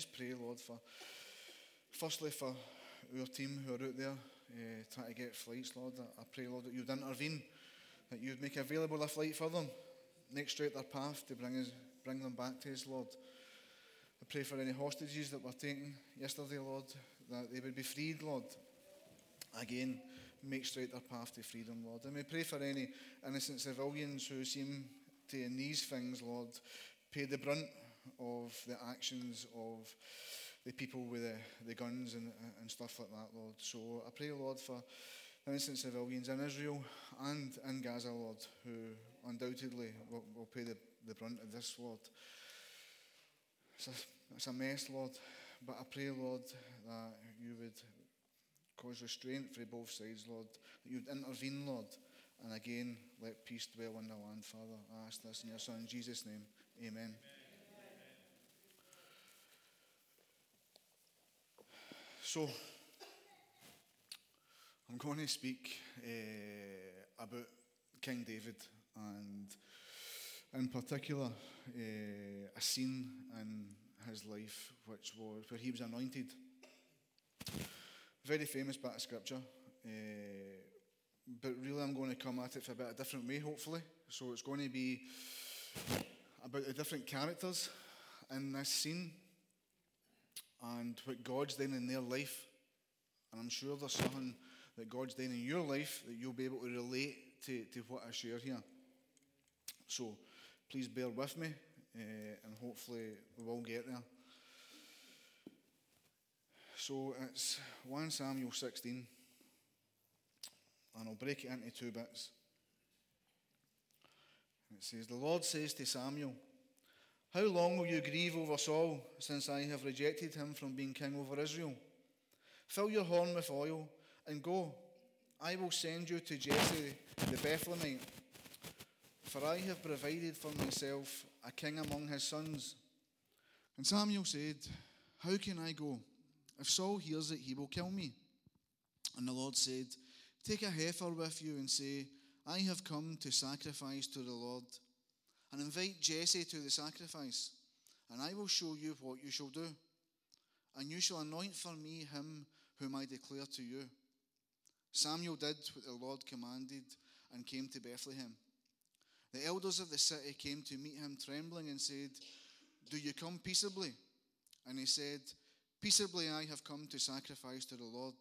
just pray, Lord, for firstly for our team who are out there uh, trying to get flights, Lord. I pray, Lord, that you'd intervene, that you'd make available a flight for them, next straight their path to bring us, bring them back to us, Lord. I pray for any hostages that were taken yesterday, Lord, that they would be freed, Lord. Again, make straight their path to freedom, Lord. And we pray for any innocent civilians who seem to, in these things, Lord, pay the brunt of the actions of the people with the, the guns and, and stuff like that, Lord. So I pray, Lord, for innocent civilians in Israel and in Gaza, Lord, who undoubtedly will, will pay the, the brunt of this, Lord. It's a, it's a mess, Lord, but I pray, Lord, that you would cause restraint for both sides, Lord, that you'd intervene, Lord, and again, let peace dwell in the land, Father. I ask this in your Son, Jesus' name. Amen. Amen. So, I'm going to speak uh, about King David and, in particular, uh, a scene in his life which was where he was anointed. Very famous bit of scripture, uh, but really I'm going to come at it for a bit a different way, hopefully. So it's going to be about the different characters in this scene and what God's done in their life. And I'm sure there's something that God's done in your life that you'll be able to relate to, to what I share here. So please bear with me, uh, and hopefully we will get there. So it's 1 Samuel 16, and I'll break it into two bits. It says, The Lord says to Samuel, how long will you grieve over Saul, since I have rejected him from being king over Israel? Fill your horn with oil and go. I will send you to Jesse the Bethlehemite, for I have provided for myself a king among his sons. And Samuel said, How can I go? If Saul hears it, he will kill me. And the Lord said, Take a heifer with you and say, I have come to sacrifice to the Lord and invite Jesse to the sacrifice, and I will show you what you shall do. And you shall anoint for me him whom I declare to you. Samuel did what the Lord commanded and came to Bethlehem. The elders of the city came to meet him trembling and said, Do you come peaceably? And he said, Peaceably I have come to sacrifice to the Lord.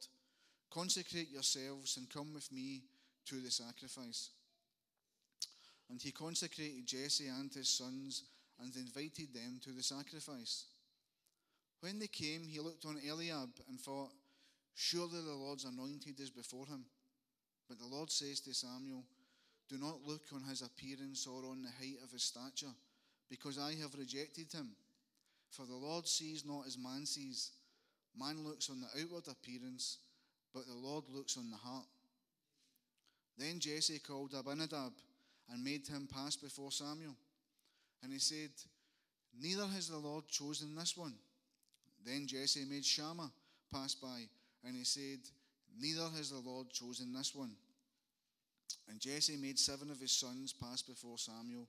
Consecrate yourselves and come with me to the sacrifice. And he consecrated Jesse and his sons and invited them to the sacrifice. When they came, he looked on Eliab and thought, Surely the Lord's anointed is before him. But the Lord says to Samuel, Do not look on his appearance or on the height of his stature, because I have rejected him. For the Lord sees not as man sees. Man looks on the outward appearance, but the Lord looks on the heart. Then Jesse called Abinadab and made him pass before Samuel. And he said, Neither has the Lord chosen this one. Then Jesse made Shammah pass by, and he said, Neither has the Lord chosen this one. And Jesse made seven of his sons pass before Samuel.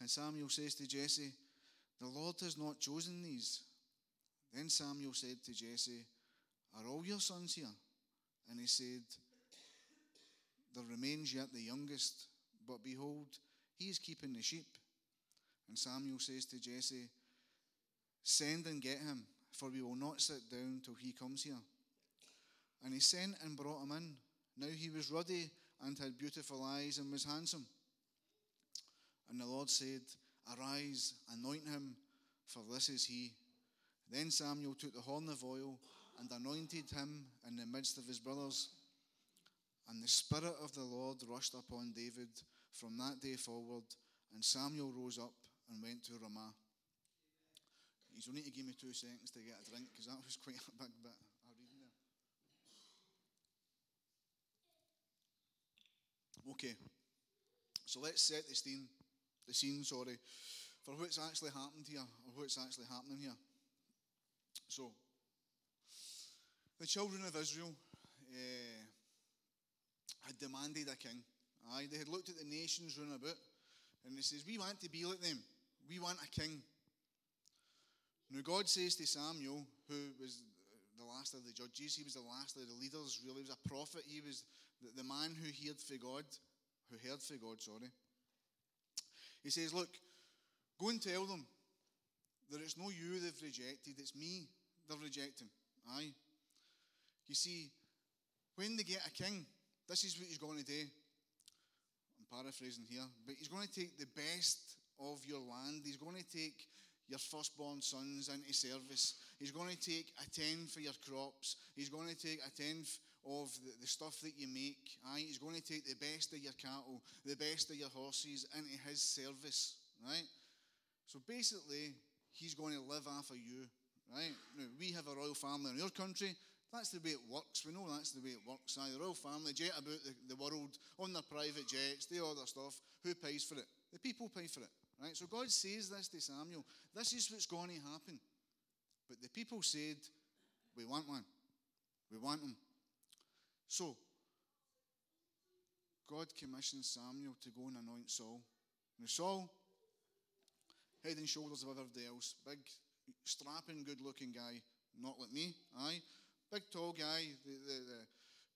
And Samuel says to Jesse, The Lord has not chosen these. Then Samuel said to Jesse, Are all your sons here? And he said, There remains yet the youngest but behold, he is keeping the sheep. And Samuel says to Jesse, Send and get him, for we will not sit down till he comes here. And he sent and brought him in. Now he was ruddy and had beautiful eyes and was handsome. And the Lord said, Arise, anoint him, for this is he. Then Samuel took the horn of oil and anointed him in the midst of his brothers. And the Spirit of the Lord rushed upon David from that day forward, and Samuel rose up and went to Ramah. He's only to give me two seconds to get a drink because that was quite a big bit of reading there. Okay, so let's set the scene, the scene, sorry, for what's actually happened here, or what's actually happening here. So, the children of Israel uh, had demanded a king. Aye, they had looked at the nations round about, and they says, We want to be like them. We want a king. Now, God says to Samuel, who was the last of the judges, he was the last of the leaders, really, he was a prophet, he was the, the man who heard for God, who heard for God, sorry. He says, Look, go and tell them that it's no you they've rejected, it's me they're rejecting. Aye. You see, when they get a king, this is what he's going to do. Paraphrasing here, but he's going to take the best of your land. He's going to take your firstborn sons into service. He's going to take a tenth for your crops. He's going to take a tenth of the, stuff that you make. Aye? He's going to take the best of your cattle, the best of your horses into his service. Right? So basically, he's going to live of you. Right? Now, we have a royal family in our country. That's the way it works. We know that's the way it works. Aye, the royal family jet about the, the world on their private jets, all their stuff. Who pays for it? The people pay for it. Right? So God says this to Samuel. This is what's going to happen. But the people said, We want one. We want him. So, God commissions Samuel to go and anoint Saul. Now, Saul, head and shoulders above everybody else, big, strapping, good looking guy, not like me, aye. Big, tall guy, the, the, the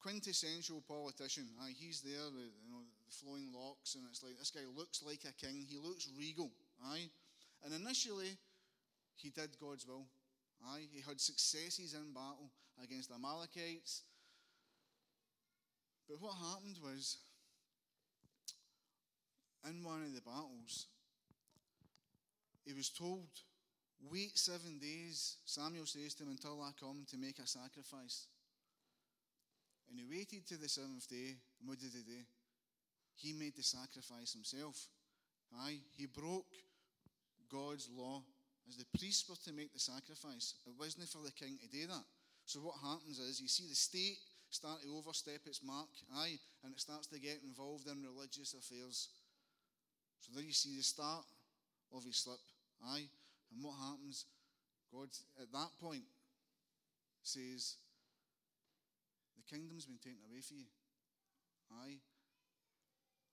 quintessential politician. Aye, he's there, the, you know, the flowing locks, and it's like this guy looks like a king. He looks regal. Aye, and initially, he did God's will. Aye, he had successes in battle against the Amalekites. But what happened was, in one of the battles, he was told, Wait seven days, Samuel says to him, until I come to make a sacrifice. And he waited to the seventh day. And what did he do? He made the sacrifice himself. Aye, he broke God's law. As the priests were to make the sacrifice, it wasn't for the king to do that. So what happens is you see the state start to overstep its mark, aye, and it starts to get involved in religious affairs. So there you see the start of his slip, aye. And what happens? God, at that point, says, the kingdom's been taken away from you. Aye.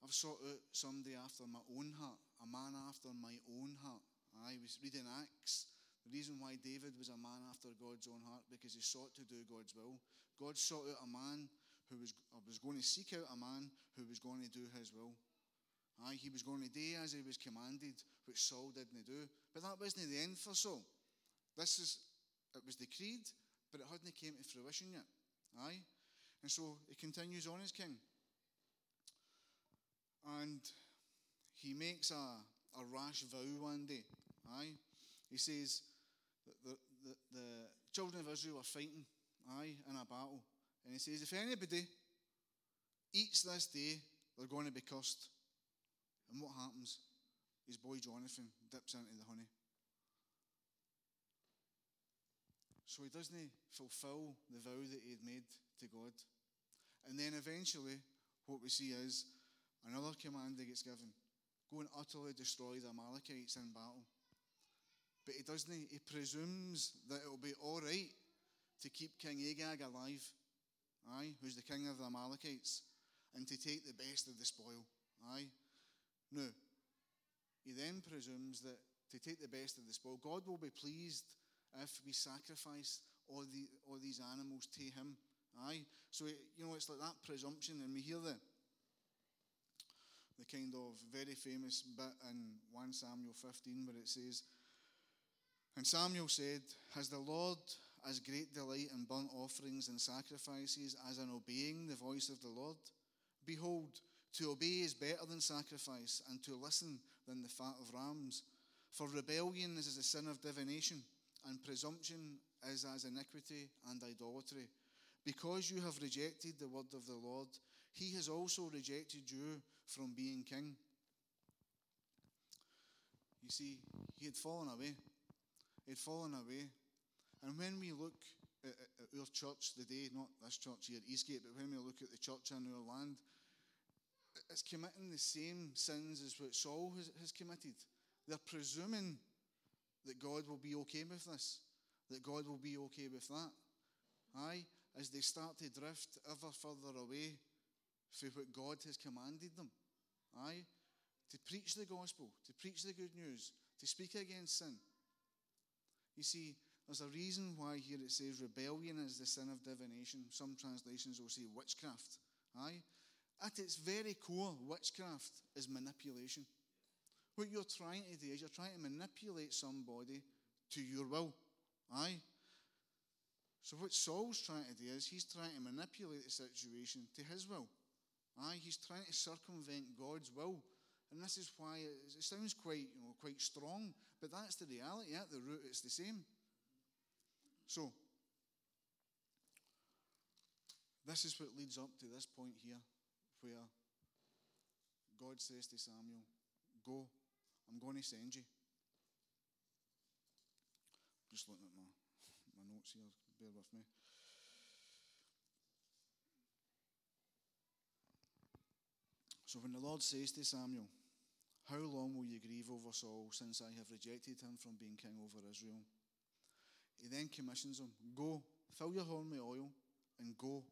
I've sought out somebody after my own heart, a man after my own heart. I was reading Acts. The reason why David was a man after God's own heart, because he sought to do God's will. God sought out a man who was, uh, was going to seek out a man who was going to do his will. Aye, he was going to do as he was commanded, which Saul didn't do. But that wasn't the end for Saul. This is, it was decreed, but it hadn't came to fruition yet. Aye? And so he continues on as king. And he makes a, a rash vow one day. Aye? He says that the, the, the children of Israel are fighting, aye, in a battle. And he says, if anybody eats this day, they're going to be cursed. And what happens? His boy Jonathan dips into the honey. So he doesn't fulfill the vow that he had made to God. And then eventually, what we see is another command that gets given go and utterly destroy the Amalekites in battle. But he doesn't, he presumes that it'll be all right to keep King Agag alive, aye, who's the king of the Amalekites, and to take the best of the spoil, aye. No. He then presumes that to take the best of the spoil, God will be pleased if we sacrifice all, the, all these animals to him. Aye. So, you know, it's like that presumption, and we hear the, the kind of very famous bit in 1 Samuel 15 where it says, And Samuel said, Has the Lord as great delight in burnt offerings and sacrifices as in obeying the voice of the Lord? Behold, to obey is better than sacrifice, and to listen than the fat of rams. For rebellion is as a sin of divination and presumption is as iniquity and idolatry. Because you have rejected the word of the Lord, he has also rejected you from being king. You see, he had fallen away. He had fallen away. And when we look at, our church today, not this church here at East Gate, but when we look at the church in our land, it's committing the same sins as what Saul has, has committed. They're presuming that God will be okay with this, that God will be okay with that. Aye, as they start to drift ever further away from what God has commanded them. Aye, to preach the gospel, to preach the good news, to speak against sin. You see, there's a reason why here it says rebellion is the sin of divination. Some translations will say witchcraft. Aye? At its very core, witchcraft is manipulation. What you're trying to do is you're trying to manipulate somebody to your will. Aye? So what Saul's trying to do is he's trying to manipulate the situation to his will. Aye, he's trying to circumvent God's will. And this is why it, sounds quite, you know, quite strong, but that's the reality. At the root, it's the same. So, this is what leads up to this point here, where God says to Samuel, Go, I'm going to send you. Just looking at my, my notes here, bear with me. So when the Lord says to Samuel, How long will you grieve over Saul since I have rejected him from being king over Israel? He then commissions him, Go, fill your horn with oil, and go.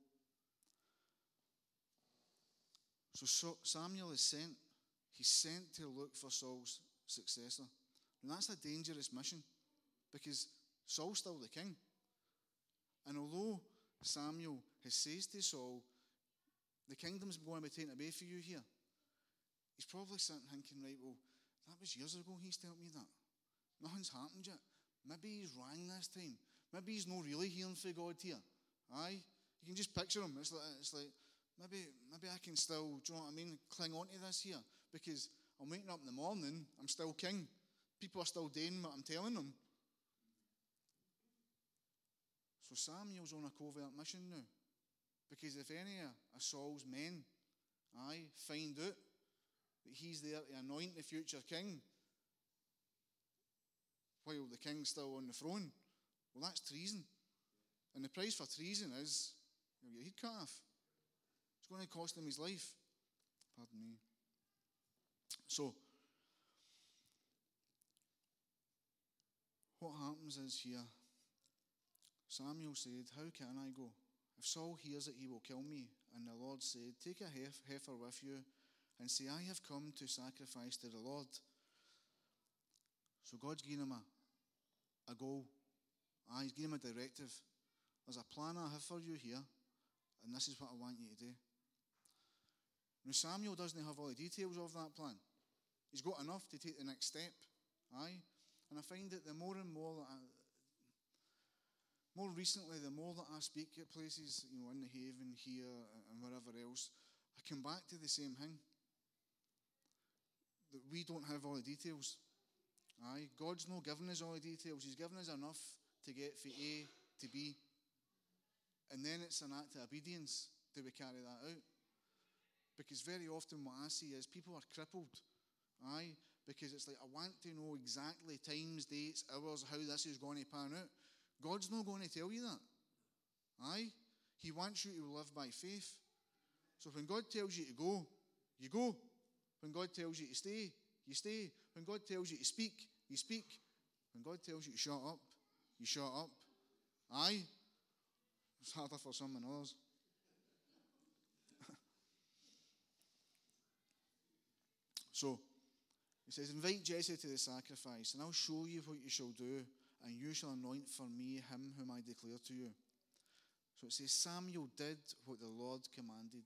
So Samuel is sent. He's sent to look for Saul's successor. And that's a dangerous mission because Saul's still the king. And although Samuel has says to Saul, the kingdom's going to be taken away for you here. He's probably sitting thinking, right, well, that was years ago he's told me that. Nothing's happened yet. Maybe he's wrong this time. Maybe he's not really hearing for God here. Aye? You can just picture him. It's like, it's like maybe, maybe I can still, do you know what I mean, cling on to this here. Because I'm waking up in the morning, I'm still king. People are still doing what I'm telling them. So Samuel's on a covert mission now. Because if any of Saul's men, aye, find out that he's there to anoint the future king, while the king's still on the throne, well, that's treason. And the price for treason is you'll get your head cut off. It's going to cost him his life. Pardon me. So, what happens is here, Samuel said, How can I go? If Saul hears it, he will kill me, and the Lord said, Take a heifer with you, and say, I have come to sacrifice to the Lord. So God's given him a, a goal. Ah, he's giving him a directive. There's a plan I have for you here, and this is what I want you to do. Now, Samuel doesn't have all the details of that plan. He's got enough to take the next step. Aye? And I find that the more and more that I, more recently, the more that I speak at places, you know, in the haven here and wherever else, I come back to the same thing. That we don't have all the details. Aye, God's not given us all the details. He's given us enough to get from A to B. And then it's an act of obedience that we carry that out. Because very often what I see is people are crippled. Aye, because it's like, I want to know exactly times, dates, hours, how this is going to pan out. God's not going to tell you that. Aye? He wants you to live by faith. So when God tells you to go, you go. When God tells you to stay, you stay. When God tells you to speak, you speak. When God tells you to shut up, you shut up. Aye? It's harder for some than others. So, he says, Invite Jesse to the sacrifice, and I'll show you what you shall do and you shall anoint for me him whom I declare to you. So it says Samuel did what the Lord commanded.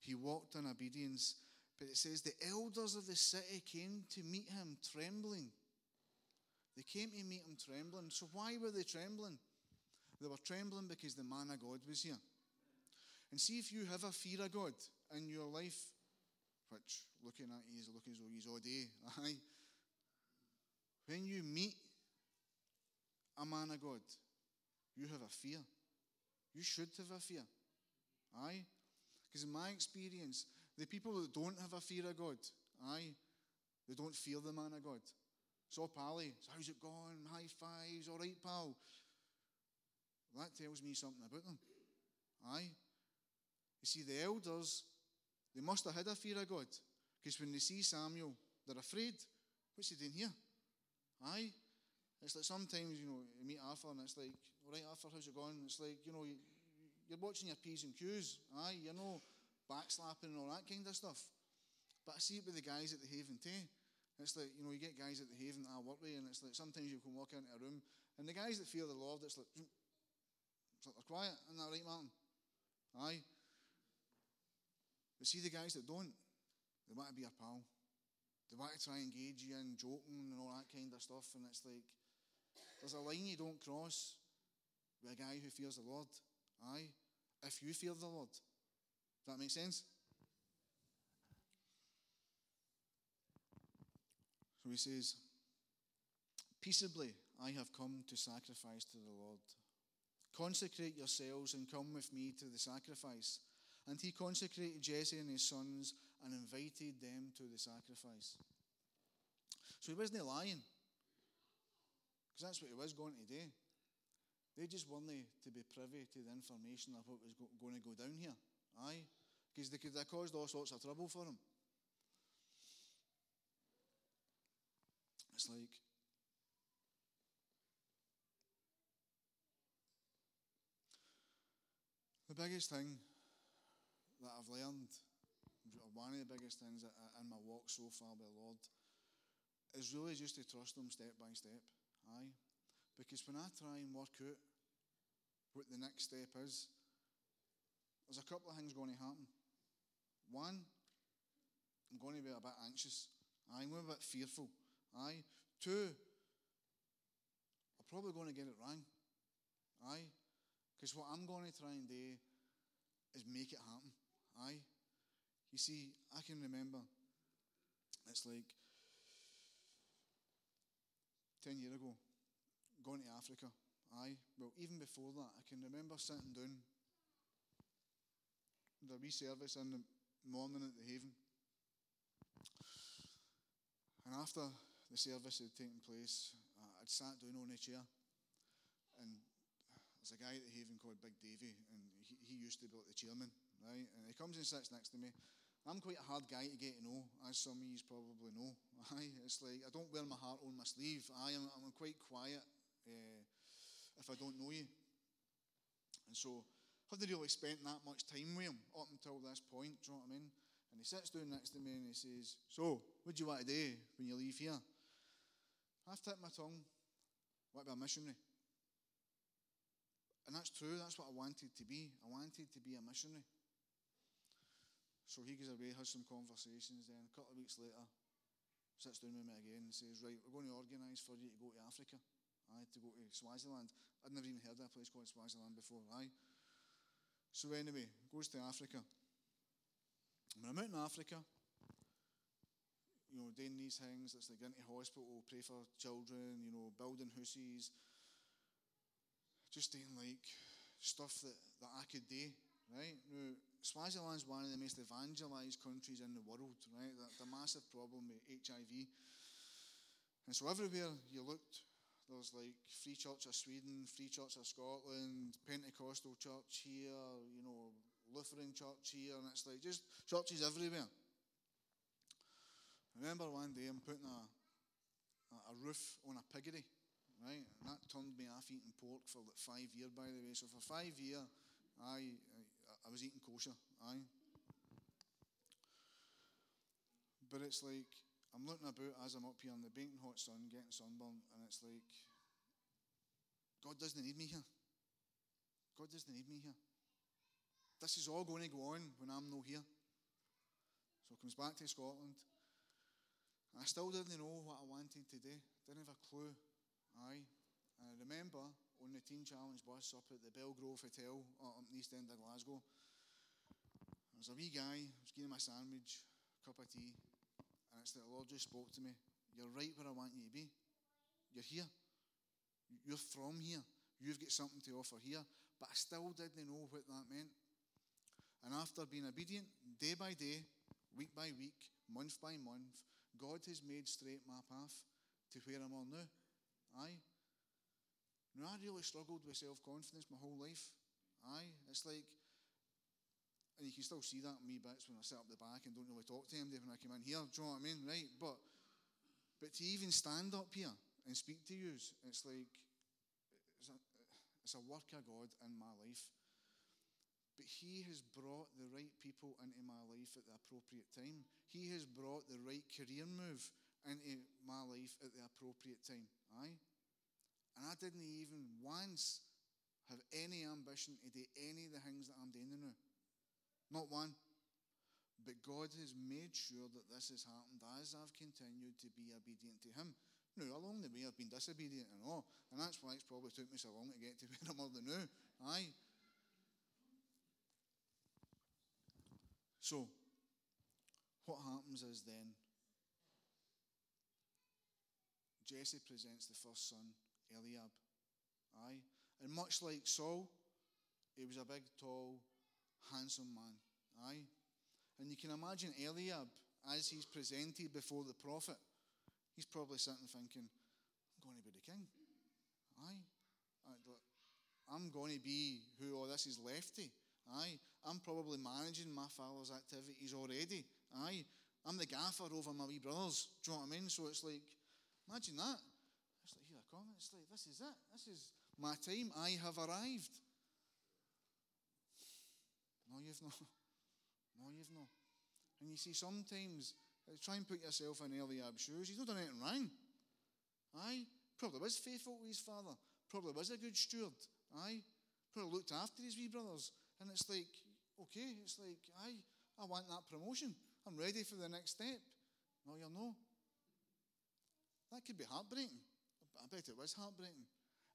He walked in obedience. But it says the elders of the city came to meet him trembling. They came to meet him trembling. So why were they trembling? They were trembling because the man of God was here. And see if you have a fear of God in your life, which looking at you is looking as though he's all day. Aye. When you meet a man of God, you have a fear. You should have a fear. Aye? Because in my experience, the people that don't have a fear of God, aye, they don't fear the man of God. So, Pally, how's it going? High fives, all right, pal. That tells me something about them. Aye. You see, the elders, they must have had a fear of God. Because when they see Samuel, they're afraid. What's he doing here? Aye. It's like sometimes, you know, you meet Arthur and it's like, all right, Arthur, how's it going? It's like, you know, you're watching your P's and Q's, aye, you know, backslapping and all that kind of stuff. But I see it with the guys at the Haven too. It's like, you know, you get guys at the Haven that I work with, and it's like sometimes you can walk into a room, and the guys that fear the Lord, it's like, it's like they're quiet, isn't that right, Martin? Aye. But see the guys that don't, they want to be a pal. They want to try and engage you in joking and all that kind of stuff, and it's like, there's a line you don't cross with a guy who fears the Lord. Aye. If you fear the Lord. Does that make sense? So he says, Peaceably I have come to sacrifice to the Lord. Consecrate yourselves and come with me to the sacrifice. And he consecrated Jesse and his sons and invited them to the sacrifice. So he wasn't lying. Because that's what he was going to do. They just weren't to be privy to the information of what was going to go down here. Aye. Because they could have caused all sorts of trouble for him. It's like the biggest thing that I've learned, one of the biggest things in my walk so far with the Lord, is really just to trust Him step by step. Aye. Because when I try and work out what the next step is, there's a couple of things going to happen. One, I'm going to be a bit anxious. I'm a bit fearful. Aye. Two, I'm probably going to get it wrong. Aye. Because what I'm going to try and do is make it happen. Aye. You see, I can remember, it's like 10 years ago, going to Africa. Aye. Well, even before that, I can remember sitting down the wee service in the morning at the Haven. And after the service had taken place, I'd sat down on a chair, and there's a guy at the Haven called Big Davy, and he, he used to be like the chairman, right? And he comes and sits next to me. I'm quite a hard guy to get to know, as some of you probably know. It's like I don't wear my heart on my sleeve. I am I'm quite quiet uh, if I don't know you. And so I haven't really spent that much time with him up until this point, do you know what I mean? And he sits down next to me and he says, So, what do you want to do when you leave here? I've tipped my tongue. What about a missionary? And that's true, that's what I wanted to be. I wanted to be a missionary. So he goes away, has some conversations, then a couple of weeks later, sits down with me again and says, Right, we're going to organise for you to go to Africa. I had to go to Swaziland. I'd never even heard of a place called Swaziland before. Aye. So anyway, goes to Africa. When I'm out in Africa, you know, doing these things. It's like going to hospital, pray for children, you know, building houses. Just doing like stuff that, that I could do, right? Now, Swaziland's one of the most evangelized countries in the world, right? The, massive problem with HIV. And so everywhere you looked, there's like Free Church of Sweden, Free Church of Scotland, Pentecostal Church here, you know, Lutheran Church here, and it's like just churches everywhere. I remember one day I'm putting a, a roof on a piggery, right? And that turned me off eating pork for like five years, by the way. So for five years, I, I, was eating kosher, aye. But it's like, I'm looking about as I'm up here in the baking hot sun, getting sunburned, and it's like, God doesn't need me here. God doesn't need me here. This is all going to go on when I'm not here. So comes back to Scotland. I still didn't know what I wanted to do. Didn't have a clue. Aye. And I remember on the Teen Challenge bus up at the Bellgrove Hotel up in the east end of Glasgow, there was a wee guy, I was getting my sandwich, a cup of tea, and it's the Lord just spoke to me. You're right where I want you to be. You're here. You're from here. You've got something to offer here. But I still didn't know what that meant. And after being obedient, day by day, week by week, month by month, God has made straight my path to where I'm on now. Aye. Now, I really struggled with self confidence my whole life. Aye. It's like, and you can still see that in me bits when I sit up the back and don't really talk to him when I come in here. Do you know what I mean? Right. But, but to even stand up here and speak to you, it's like, it's a, it's a work of God in my life. But He has brought the right people into my life at the appropriate time. He has brought the right career move into my life at the appropriate time. Aye? And I didn't even once have any ambition to do any of the things that I'm doing now. Not one. But God has made sure that this has happened as I've continued to be obedient to Him. Now, along the way, I've been disobedient and all, and that's why it's probably took me so long to get to where I'm at now. Aye. So, what happens is then Jesse presents the first son, Eliab. Aye. And much like Saul, he was a big, tall, handsome man. Aye. And you can imagine Eliab, as he's presented before the prophet, he's probably sitting thinking, I'm going to be the king. Aye. Uh, I'm going to be who all this is lefty. Aye. I'm probably managing my father's activities already. Aye. I'm the gaffer over my wee brothers. Do you know what I mean? So it's like, imagine that. Come. It's like, this is it. This is my time. I have arrived. No, you've not. No, you've not. And you see, sometimes, uh, try and put yourself in Eliab's shoes. He's not done anything wrong. Aye. Probably was faithful to his father. Probably was a good steward. Aye. Probably looked after his wee brothers. And it's like, okay, it's like, aye, I want that promotion. I'm ready for the next step. No, you're not. That could be heartbreaking. I bet it was heartbreaking.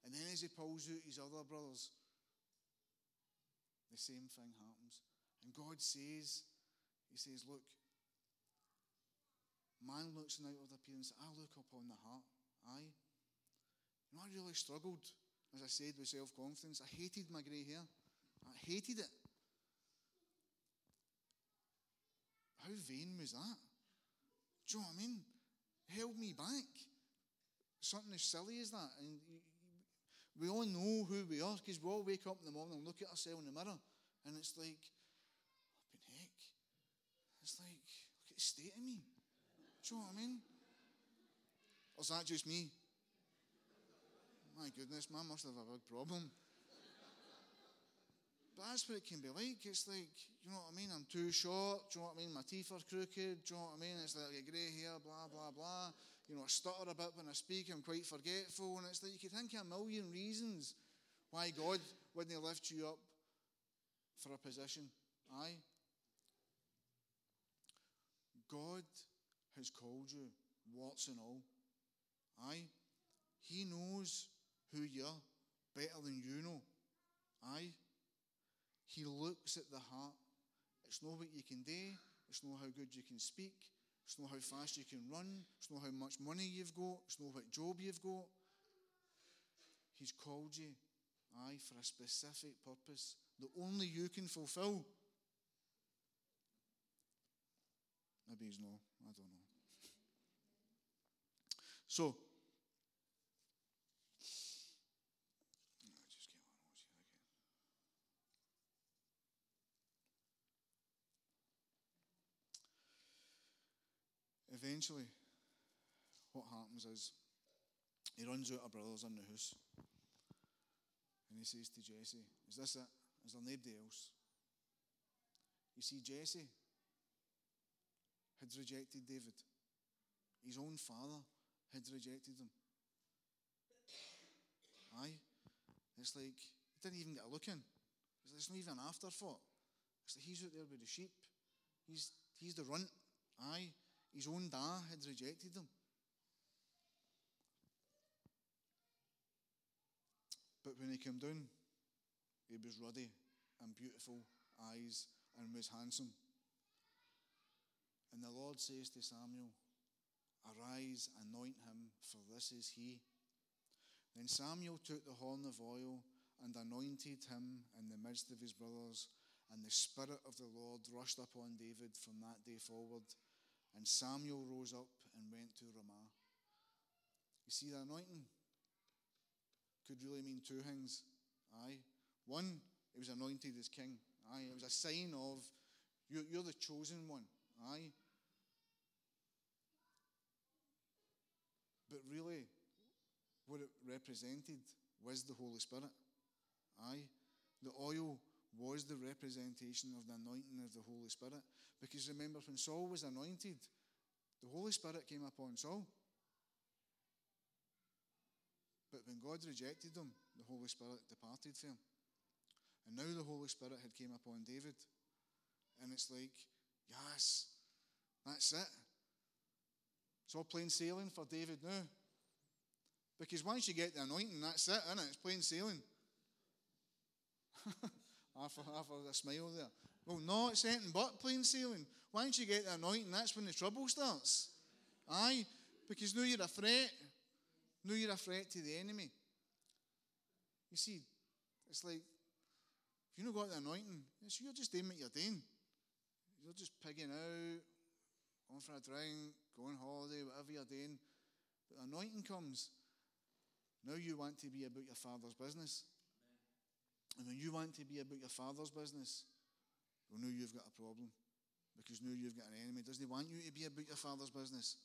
And then as he pulls out his other brothers, the same thing happens. And God says, He says, Look, man looks on outward appearance, I look upon the heart. Aye. You know, I really struggled, as I said, with self confidence. I hated my grey hair. I hated it. How vain was that? Do you know what I mean? Held me back. Something as silly as that. And we all know who we are because we all wake up in the morning and look at ourselves in the mirror and it's like, the heck? It's like, look at the state of me. Do you know what I mean? Or is that just me? My goodness, man must have a big problem. But that's what it can be like. It's like, you know what I mean? I'm too short. Do you know what I mean? My teeth are crooked. Do you know what I mean? It's like a grey hair, blah, blah, blah. You know, I stutter a bit when I speak. I'm quite forgetful. And it's like you could think of a million reasons why God wouldn't lift you up for a position. Aye. God has called you, warts and all. Aye. He knows who you are better than you know. Aye. He looks at the heart. It's not what you can do, it's not how good you can speak, it's not how fast you can run, it's not how much money you've got, it's not what job you've got. He's called you, aye, for a specific purpose that only you can fulfill. Maybe he's no, I don't know. So, Eventually, what happens is he runs out of brothers in the house and he says to Jesse, Is this it? Is there nobody else? You see, Jesse had rejected David. His own father had rejected him. Aye. It's like he didn't even get a look in. It's, not even an afterthought. It's like he's out there with the sheep. He's, he's the runt. Aye. His own dad had rejected him. But when he came down, he was ruddy and beautiful eyes and was handsome. And the Lord says to Samuel, Arise, anoint him, for this is he. Then Samuel took the horn of oil and anointed him in the midst of his brothers, and the Spirit of the Lord rushed upon David from that day forward. And Samuel rose up and went to Ramah. You see, the anointing could really mean two things. Aye. One, he was anointed as king. Aye. It was a sign of you're the chosen one. Aye. But really, what it represented was the Holy Spirit. Aye. The oil was the representation of the anointing of the Holy Spirit. Because remember, when Saul was anointed, The Holy Spirit came upon Saul. But when God rejected him, the Holy Spirit departed from him. And now the Holy Spirit had came upon David. And it's like, yes, that's it. It's all plain sailing for David now. Because once you get the anointing, that's it, isn't it? It's plain sailing. half, half a smile there. Well, no, it's anything but plain sailing. Once you get the anointing, that's when the trouble starts. Aye, because now you're a threat. Now you're a threat to the enemy. You see, it's like, if you've not got the anointing, you're just doing what you're doing. You're just pigging out, going for a drink, going holiday, whatever you're doing. But the anointing comes. Now you want to be about your father's business. And when you want to be about your father's business, well, now you've got a problem. Because now you've got an enemy. Doesn't he want you to be about your father's business?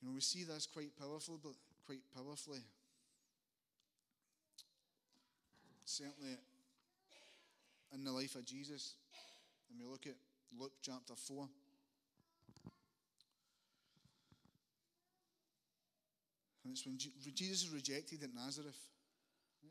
You know, we see this quite powerful, but quite powerfully. Certainly in the life of Jesus. And we look at Luke chapter 4. And it's when Jesus is rejected at Nazareth.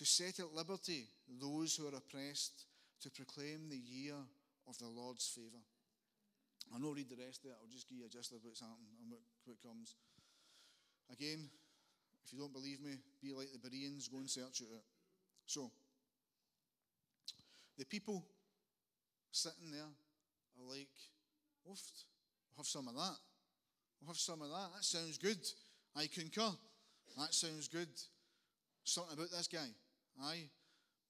to set at liberty those who are oppressed, to proclaim the year of the Lord's favour. I'll not read the rest of it, I'll just give you of what's happening and what, what comes. Again, if you don't believe me, be like the Bereans, go and search it out. So, the people sitting there are like, Oof, we'll have some of that. We'll have some of that. That sounds good. I concur. That sounds good. Something about this guy. Aye.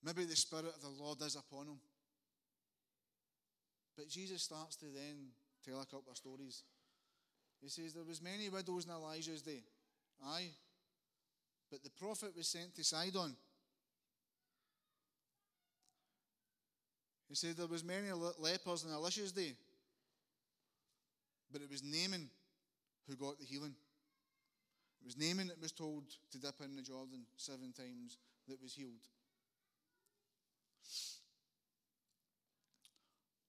Maybe the Spirit of the Lord is upon him. But Jesus starts to then tell a couple of stories. He says there was many widows in Elijah's day. Aye. But the prophet was sent to Sidon. He said there was many lepers in Elisha's day. But it was Naaman who got the healing. It was Naaman that was told to dip in the Jordan seven times that was healed.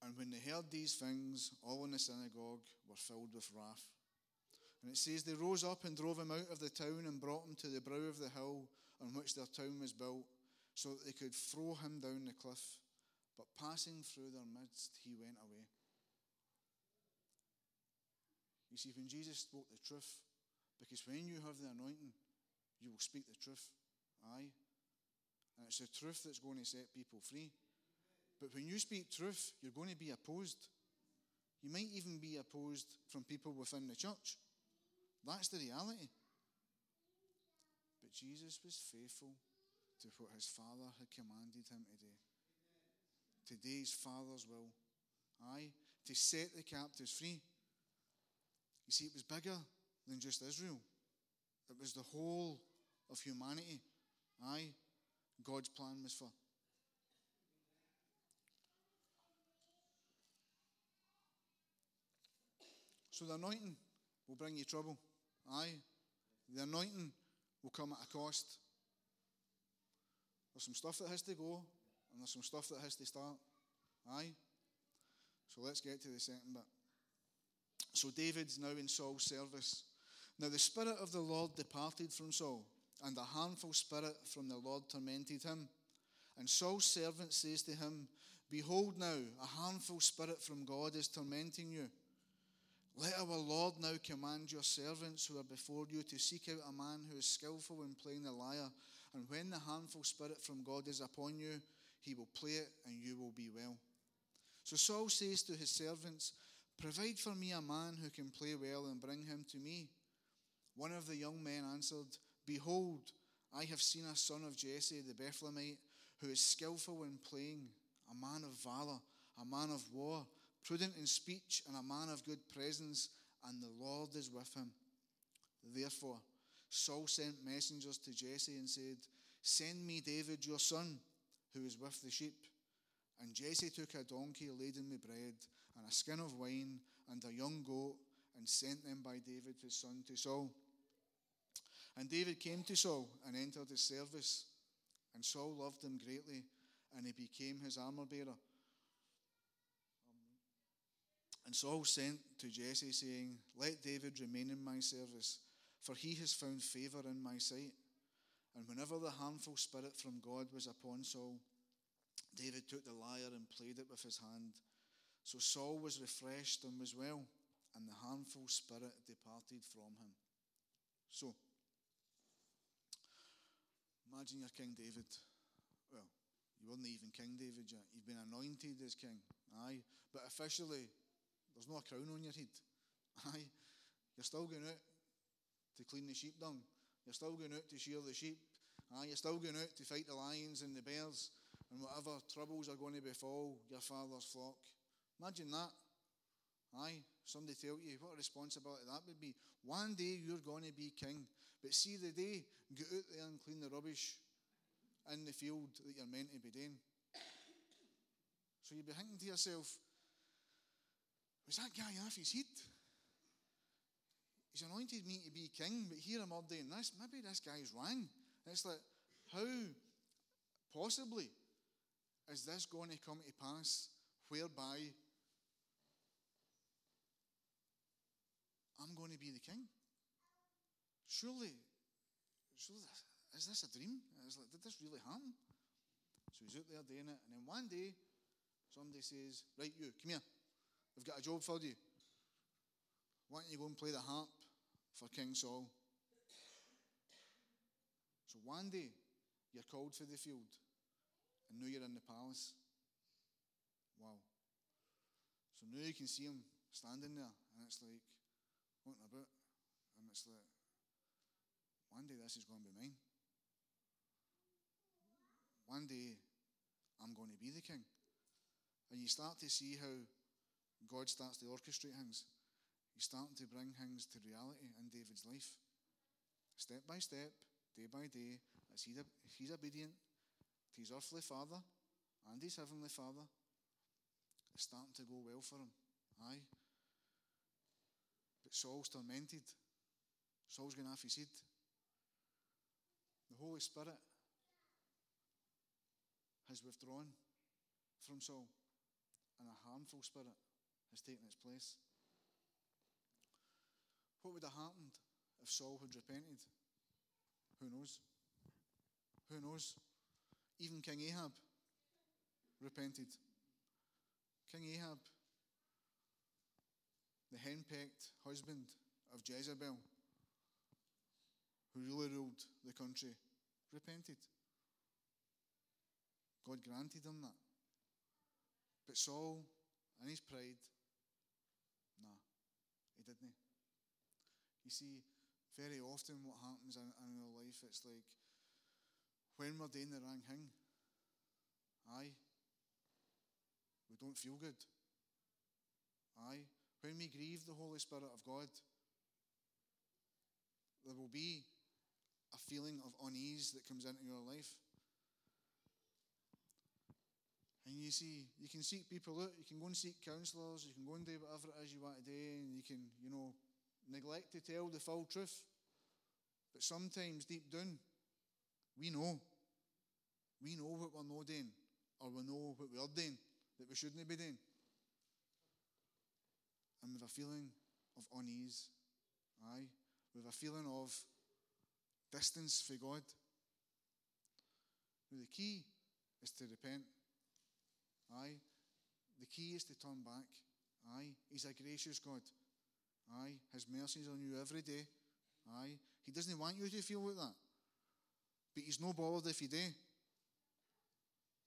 And when they heard these things, all in the synagogue were filled with wrath. And it says they rose up and drove him out of the town and brought him to the brow of the hill on which their town was built, so that they could throw him down the cliff. But passing through their midst, he went away. You see, when Jesus spoke the truth, because when you have the anointing, you will speak the truth. Aye. And it's the truth that's going to set people free. But when you speak truth, you're going to be opposed. You might even be opposed from people within the church. That's the reality. But Jesus was faithful to what his Father had commanded him to do. Today's Father's will. Aye. To set the captives free. You see, it was bigger than just Israel. It was the whole of humanity. Aye, God's plan was for. So the anointing will bring you trouble. Aye. The anointing will come at a cost. There's some stuff that has to go, and there's some stuff that has to start. Aye. So let's get to the second bit. So David's now in Saul's service. Now the Spirit of the Lord departed from Saul, and a harmful spirit from the Lord tormented him. And Saul's servant says to him, Behold now, a harmful spirit from God is tormenting you. Let our Lord now command your servants who are before you to seek out a man who is skillful in playing the lyre, and when the harmful spirit from God is upon you, he will play it and you will be well. So Saul says to his servants, Provide for me a man who can play well and bring him to me. One of the young men answered, Behold, I have seen a son of Jesse the Bethlehemite who is skillful in playing, a man of valor, a man of war, prudent in speech, and a man of good presence, and the Lord is with him. Therefore, Saul sent messengers to Jesse and said, Send me David your son, who is with the sheep. And Jesse took a donkey laden with bread, and a skin of wine, and a young goat, and sent them by David his son to Saul. And David came to Saul and entered his service. And Saul loved him greatly, and he became his armor bearer. And Saul sent to Jesse, saying, Let David remain in my service, for he has found favor in my sight. And whenever the harmful spirit from God was upon Saul, David took the lyre and played it with his hand. So Saul was refreshed and was well, and the harmful spirit departed from him. So, imagine you're King David. Well, you weren't even King David yet. You've been anointed as king. Aye. But officially, there's no crown on your head. Aye. You're still going out to clean the sheep dung. You're still going out to shear the sheep. Aye. You're still going out to fight the lions and the bears and whatever troubles are going to befall your father's flock. Imagine that. Aye. Somebody tell you what a responsibility that would be. One day you're going to be king. But see the day, get out there and clean the rubbish in the field that you're meant to be doing. So you'd be thinking to yourself, was that guy off his head? He's anointed me to be king, but here I'm all doing this. Maybe this guy's wrong. It's like, how possibly is this going to come to pass whereby I'm going to be the king? Surely, surely, is this a dream? Like, did this really happen? So he's out there doing it, and then one day, somebody says, Right, you, come here. We've got a job for you. Why don't you go and play the harp for King Saul? So one day, you're called for the field, and now you're in the palace. Wow. So now you can see him standing there, and it's like, what about? And it's like, one day this is going to be mine. One day I'm going to be the king. And you start to see how God starts to orchestrate things. He's starting to bring things to reality in David's life. Step by step, day by day, as he's obedient to his earthly father and his heavenly father, it's starting to go well for him. Aye. But Saul's tormented. Saul's going off his head. Holy Spirit has withdrawn from Saul, and a harmful spirit has taken its place. What would have happened if Saul had repented? Who knows? Who knows? Even King Ahab repented. King Ahab, the henpecked husband of Jezebel, who really ruled the country, repented. God granted him that. But Saul, in his pride, nah, he didn't. You see, very often what happens in, in our life, it's like when we're doing the wrong thing, aye, we don't feel good. Aye, when we grieve the Holy Spirit of God, there will be feeling of unease that comes into your life. And you see, you can seek people out, you can go and seek counsellors, you can go and do whatever it is you want to do, and you can, you know, neglect to tell the full truth. But sometimes deep down, we know. We know what we're not doing, or we know what we are doing that we shouldn't be doing. And with a feeling of unease, aye, with a feeling of distance for God. The key is to repent. Aye. The key is to turn back. Aye. He's a gracious God. Aye. His mercies on you every day. Aye. He doesn't want you to feel like that. But he's no bothered if you do.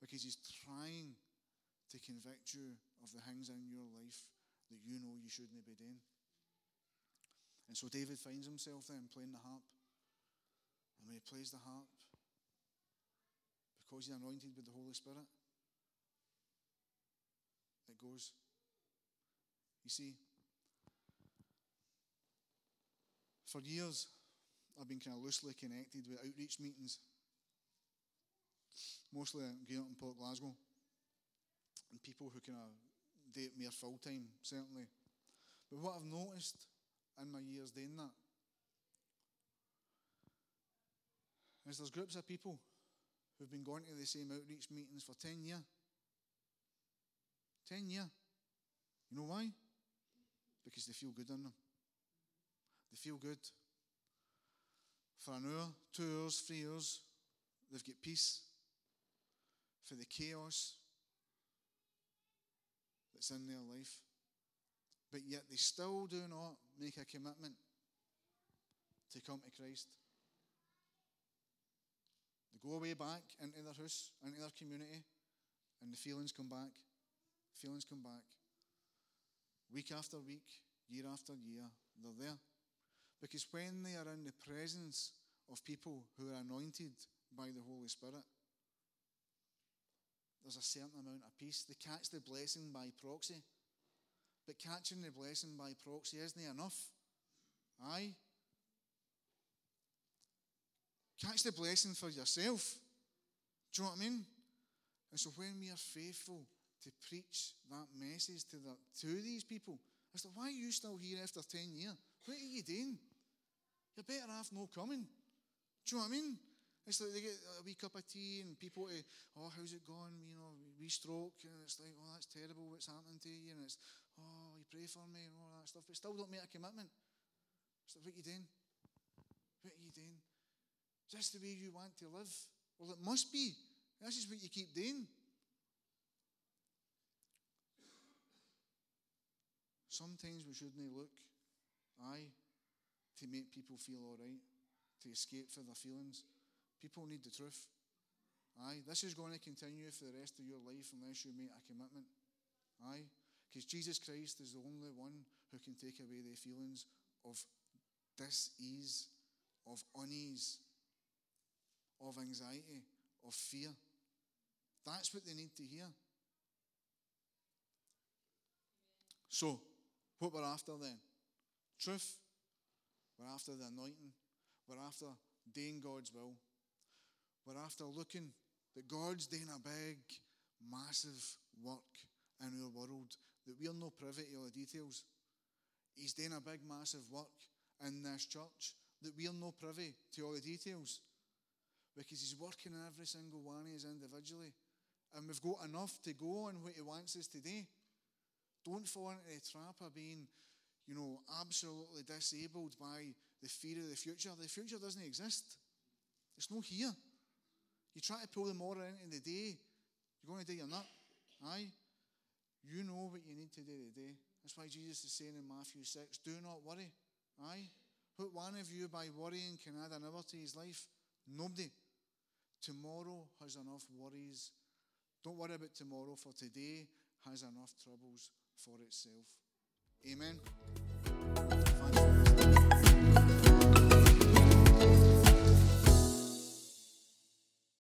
Because he's trying to convict you of the things in your life that you know you shouldn't be doing. And so David finds himself then playing the harp. And when he plays the harp, because he's anointed with the Holy Spirit, it goes. You see, For years, I've been kind of loosely connected with outreach meetings, mostly going up in Port Glasgow, and people who kind of date me full time, certainly. But what I've noticed in my years doing that is there's groups of people who've been going to the same outreach meetings for 10 years. 10 years. You know why? Because they feel good in them. They feel good. For an hour, two hours, three hours, they've got peace. For the chaos that's in their life. But yet they still do not make a commitment to come to Christ. Go away back into their house, into their community, and the feelings come back. Feelings come back. Week after week, year after year, they're there. Because when they are in the presence of people who are anointed by the Holy Spirit, there's a certain amount of peace. They catch the blessing by proxy. But catching the blessing by proxy isn't enough. Aye. Catch the blessing for yourself. Do you know what I mean? And so when we are faithful to preach that message to, the, to these people, I said, why are you still here after 10 years? What are you doing? You're better off no coming. Do you know what I mean? It's like they get a wee cup of tea and people say, oh, how's it going? You know, wee stroke. And it's like, oh, that's terrible what's happening to you. And it's, oh, you pray for me and all that stuff. But still don't make a commitment. It's like, what are you doing? What are you doing? Is this the way you want to live? Well, it must be. This is what you keep doing. Sometimes we shouldn't look, aye, to make people feel all right, to escape from their feelings. People need the truth. Aye, this is going to continue for the rest of your life unless you make a commitment. Aye, because Jesus Christ is the only one who can take away the feelings of dis-ease, of unease, of anxiety, of fear. That's what they need to hear. So, what we're after then? Truth. We're after the anointing. We're after doing God's will. We're after looking that God's doing a big, massive work in our world, that we're no privy to all the details. He's doing a big, massive work in this church, that we're no privy to all the details. Because He's working in every single one of us individually. And we've got enough to go on what He wants us to do. Don't fall into the trap of being, you know, absolutely disabled by the fear of the future. The future doesn't exist. It's not here. You try to pull the motor into the day, you're going to do your nut. Aye? You know what you need to do today. That's why Jesus is saying in Matthew 6, do not worry. Aye? What one of you by worrying can add an hour to his life? Nobody. Tomorrow has enough worries. Don't worry about tomorrow, for today has enough troubles for itself. Amen.